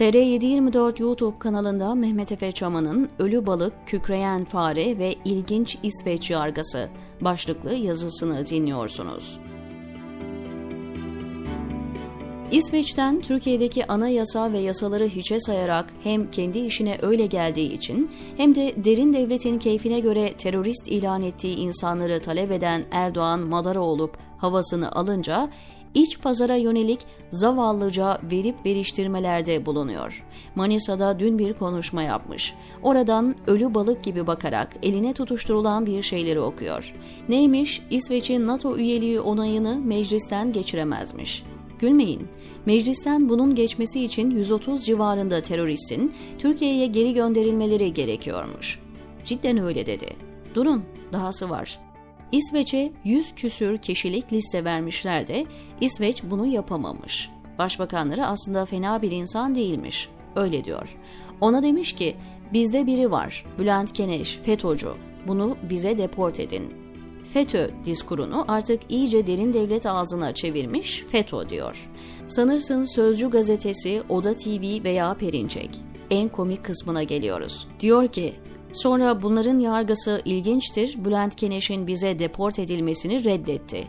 TR724 YouTube kanalında Mehmet Efe Çaman'ın Ölü Balık, Kükreyen Fare ve İlginç İsveç Yargası başlıklı yazısını dinliyorsunuz. İsveç'ten Türkiye'deki anayasa ve yasaları hiçe sayarak hem kendi işine öyle geldiği için hem de derin devletin keyfine göre terörist ilan ettiği insanları talep eden Erdoğan madara olup havasını alınca iç pazara yönelik zavallıca verip veriştirmelerde bulunuyor. Manisa'da dün bir konuşma yapmış. Oradan ölü balık gibi bakarak eline tutuşturulan bir şeyleri okuyor. Neymiş? İsveç'in NATO üyeliği onayını meclisten geçiremezmiş. Gülmeyin. Meclisten bunun geçmesi için 130 civarında teröristin Türkiye'ye geri gönderilmeleri gerekiyormuş. Cidden öyle dedi. Durun, dahası var. İsveç'e 100 küsür kişilik liste vermişler de İsveç bunu yapamamış. Başbakanları aslında fena bir insan değilmiş. Öyle diyor. Ona demiş ki bizde biri var Bülent Keneş, FETÖ'cü. Bunu bize deport edin. FETÖ diskurunu artık iyice derin devlet ağzına çevirmiş FETÖ diyor. Sanırsın Sözcü gazetesi, Oda TV veya Perinçek. En komik kısmına geliyoruz. Diyor ki Sonra bunların yargısı ilginçtir, Bülent Keneş'in bize deport edilmesini reddetti.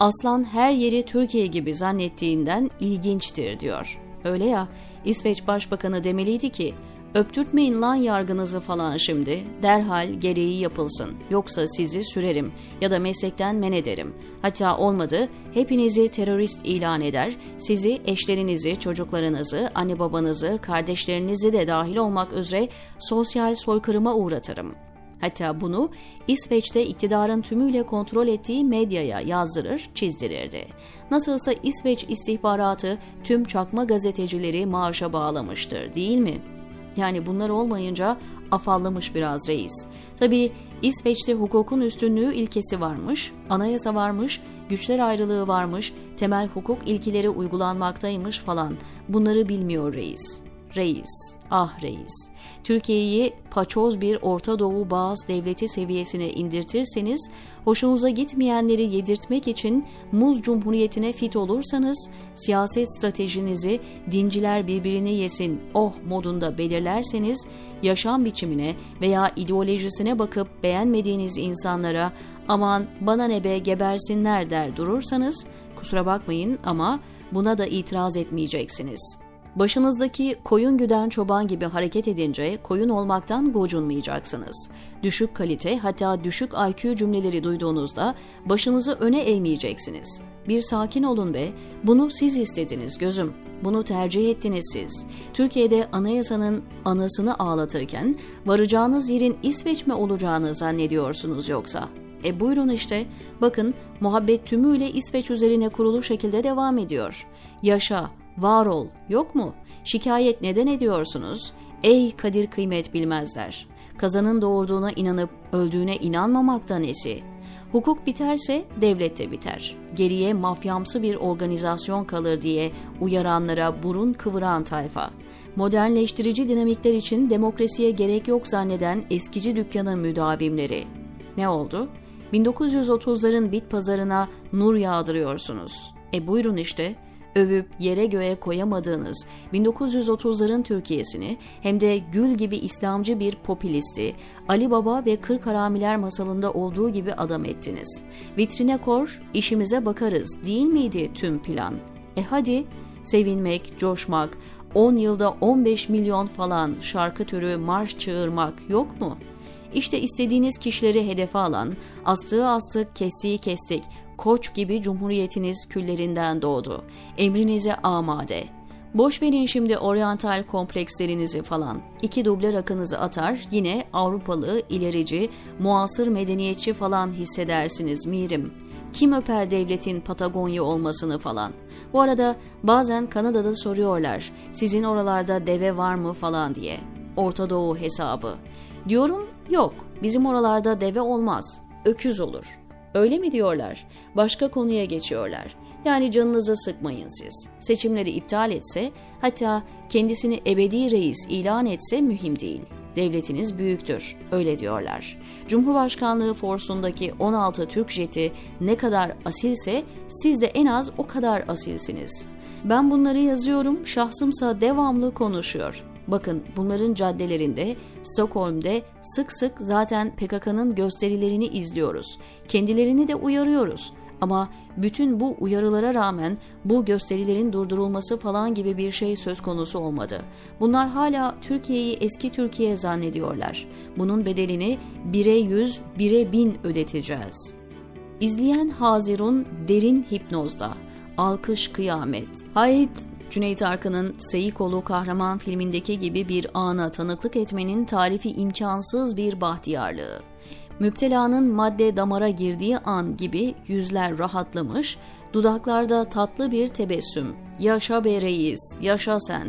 Aslan her yeri Türkiye gibi zannettiğinden ilginçtir diyor. Öyle ya, İsveç Başbakanı demeliydi ki, Öptürtmeyin lan yargınızı falan şimdi. Derhal gereği yapılsın. Yoksa sizi sürerim ya da meslekten men ederim. Hatta olmadı hepinizi terörist ilan eder. Sizi, eşlerinizi, çocuklarınızı, anne babanızı, kardeşlerinizi de dahil olmak üzere sosyal soykırıma uğratırım. Hatta bunu İsveç'te iktidarın tümüyle kontrol ettiği medyaya yazdırır, çizdirirdi. Nasılsa İsveç istihbaratı tüm çakma gazetecileri maaşa bağlamıştır değil mi?'' Yani bunlar olmayınca afallamış biraz reis. Tabii İsveç'te hukukun üstünlüğü ilkesi varmış, anayasa varmış, güçler ayrılığı varmış, temel hukuk ilkileri uygulanmaktaymış falan. Bunları bilmiyor reis. Reis, ah reis. Türkiye'yi paçoz bir Orta Doğu bağız devleti seviyesine indirtirseniz, hoşunuza gitmeyenleri yedirtmek için muz cumhuriyetine fit olursanız, siyaset stratejinizi dinciler birbirini yesin oh modunda belirlerseniz, yaşam biçimine veya ideolojisine bakıp beğenmediğiniz insanlara aman bana ne be gebersinler der durursanız, kusura bakmayın ama buna da itiraz etmeyeceksiniz.'' Başınızdaki koyun güden çoban gibi hareket edince koyun olmaktan gocunmayacaksınız. Düşük kalite hatta düşük IQ cümleleri duyduğunuzda başınızı öne eğmeyeceksiniz. Bir sakin olun be, bunu siz istediniz gözüm. Bunu tercih ettiniz siz. Türkiye'de anayasanın anasını ağlatırken varacağınız yerin İsveç mi olacağını zannediyorsunuz yoksa? E buyurun işte, bakın muhabbet tümüyle İsveç üzerine kurulu şekilde devam ediyor. Yaşa, var ol, yok mu? Şikayet neden ediyorsunuz? Ey kadir kıymet bilmezler. Kazanın doğurduğuna inanıp öldüğüne inanmamakta nesi? Hukuk biterse devlet de biter. Geriye mafyamsı bir organizasyon kalır diye uyaranlara burun kıvıran tayfa. Modernleştirici dinamikler için demokrasiye gerek yok zanneden eskici dükkanın müdavimleri. Ne oldu? 1930'ların bit pazarına nur yağdırıyorsunuz. E buyurun işte övüp yere göğe koyamadığınız 1930'ların Türkiye'sini hem de gül gibi İslamcı bir popülisti Ali Baba ve Kırk Haramiler masalında olduğu gibi adam ettiniz. Vitrine kor, işimize bakarız değil miydi tüm plan? E hadi sevinmek, coşmak, 10 yılda 15 milyon falan şarkı türü marş çığırmak yok mu?'' İşte istediğiniz kişileri hedefe alan, astığı astık, kestiği kestik, koç gibi cumhuriyetiniz küllerinden doğdu. Emrinize amade. Boş verin şimdi oryantal komplekslerinizi falan. İki duble rakınızı atar yine Avrupalı, ilerici, muasır medeniyetçi falan hissedersiniz mirim. Kim öper devletin Patagonya olmasını falan. Bu arada bazen Kanada'da soruyorlar sizin oralarda deve var mı falan diye. Orta Doğu hesabı. Diyorum yok bizim oralarda deve olmaz öküz olur. Öyle mi diyorlar? Başka konuya geçiyorlar. Yani canınızı sıkmayın siz. Seçimleri iptal etse, hatta kendisini ebedi reis ilan etse mühim değil. Devletiniz büyüktür, öyle diyorlar. Cumhurbaşkanlığı forsundaki 16 Türk jeti ne kadar asilse siz de en az o kadar asilsiniz. Ben bunları yazıyorum, şahsımsa devamlı konuşuyor. Bakın bunların caddelerinde, Stockholm'de sık sık zaten PKK'nın gösterilerini izliyoruz. Kendilerini de uyarıyoruz. Ama bütün bu uyarılara rağmen bu gösterilerin durdurulması falan gibi bir şey söz konusu olmadı. Bunlar hala Türkiye'yi eski Türkiye zannediyorlar. Bunun bedelini 1'e 100, 1'e 1000 ödeteceğiz. İzleyen Hazirun derin hipnozda. Alkış kıyamet. Hayt Cüneyt Arkın'ın Seyikolu Kahraman filmindeki gibi bir ana tanıklık etmenin tarifi imkansız bir bahtiyarlığı. Müptelanın madde damara girdiği an gibi yüzler rahatlamış, dudaklarda tatlı bir tebessüm. Yaşa be reis, yaşa sen.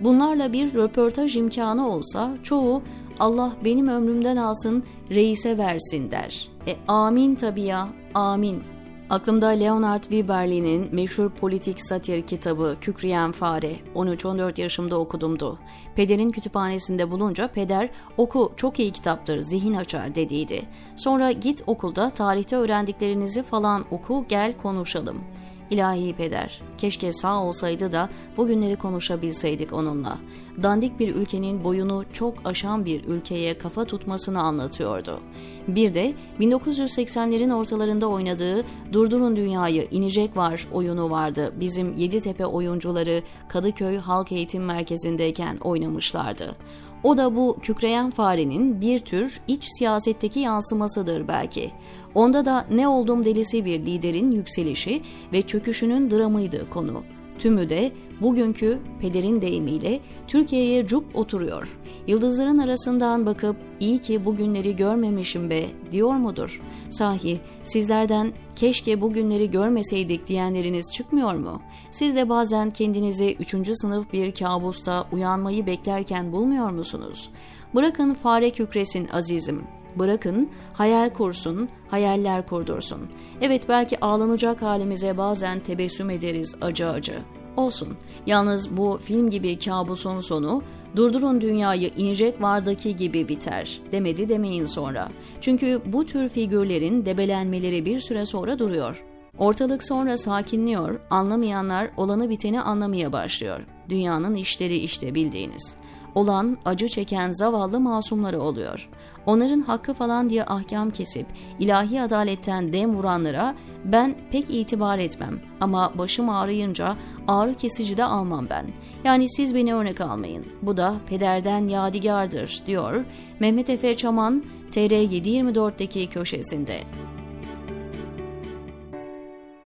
Bunlarla bir röportaj imkanı olsa çoğu Allah benim ömrümden alsın, reise versin der. E amin tabii ya, amin. Aklımda Leonard Wieberli'nin meşhur politik satir kitabı Kükreyen Fare 13-14 yaşımda okudumdu. Pederin kütüphanesinde bulunca peder oku çok iyi kitaptır zihin açar dediydi. Sonra git okulda tarihte öğrendiklerinizi falan oku gel konuşalım.'' İlahi peder, keşke sağ olsaydı da bugünleri konuşabilseydik onunla. Dandik bir ülkenin boyunu çok aşan bir ülkeye kafa tutmasını anlatıyordu. Bir de 1980'lerin ortalarında oynadığı Durdurun Dünyayı inecek var oyunu vardı. Bizim Yeditepe oyuncuları Kadıköy Halk Eğitim Merkezi'ndeyken oynamışlardı. O da bu kükreyen farenin bir tür iç siyasetteki yansımasıdır belki. Onda da ne oldum delisi bir liderin yükselişi ve çöküşünün dramıydı konu. Tümü de bugünkü pederin deyimiyle Türkiye'ye cuk oturuyor. Yıldızların arasından bakıp iyi ki bugünleri görmemişim be diyor mudur? Sahi sizlerden keşke bugünleri görmeseydik diyenleriniz çıkmıyor mu? Siz de bazen kendinizi üçüncü sınıf bir kabusta uyanmayı beklerken bulmuyor musunuz? Bırakın fare kükresin azizim. Bırakın, hayal kursun, hayaller kurdursun. Evet belki ağlanacak halimize bazen tebessüm ederiz acı acı. Olsun. Yalnız bu film gibi kabusun sonu durdurun dünyayı inecek vardaki gibi biter demedi demeyin sonra. Çünkü bu tür figürlerin debelenmeleri bir süre sonra duruyor. Ortalık sonra sakinliyor, anlamayanlar olanı biteni anlamaya başlıyor. Dünyanın işleri işte bildiğiniz olan acı çeken zavallı masumları oluyor. Onların hakkı falan diye ahkam kesip ilahi adaletten dem vuranlara ben pek itibar etmem ama başım ağrıyınca ağrı kesici de almam ben. Yani siz beni örnek almayın. Bu da pederden yadigardır diyor Mehmet Efe Çaman TR724'deki köşesinde.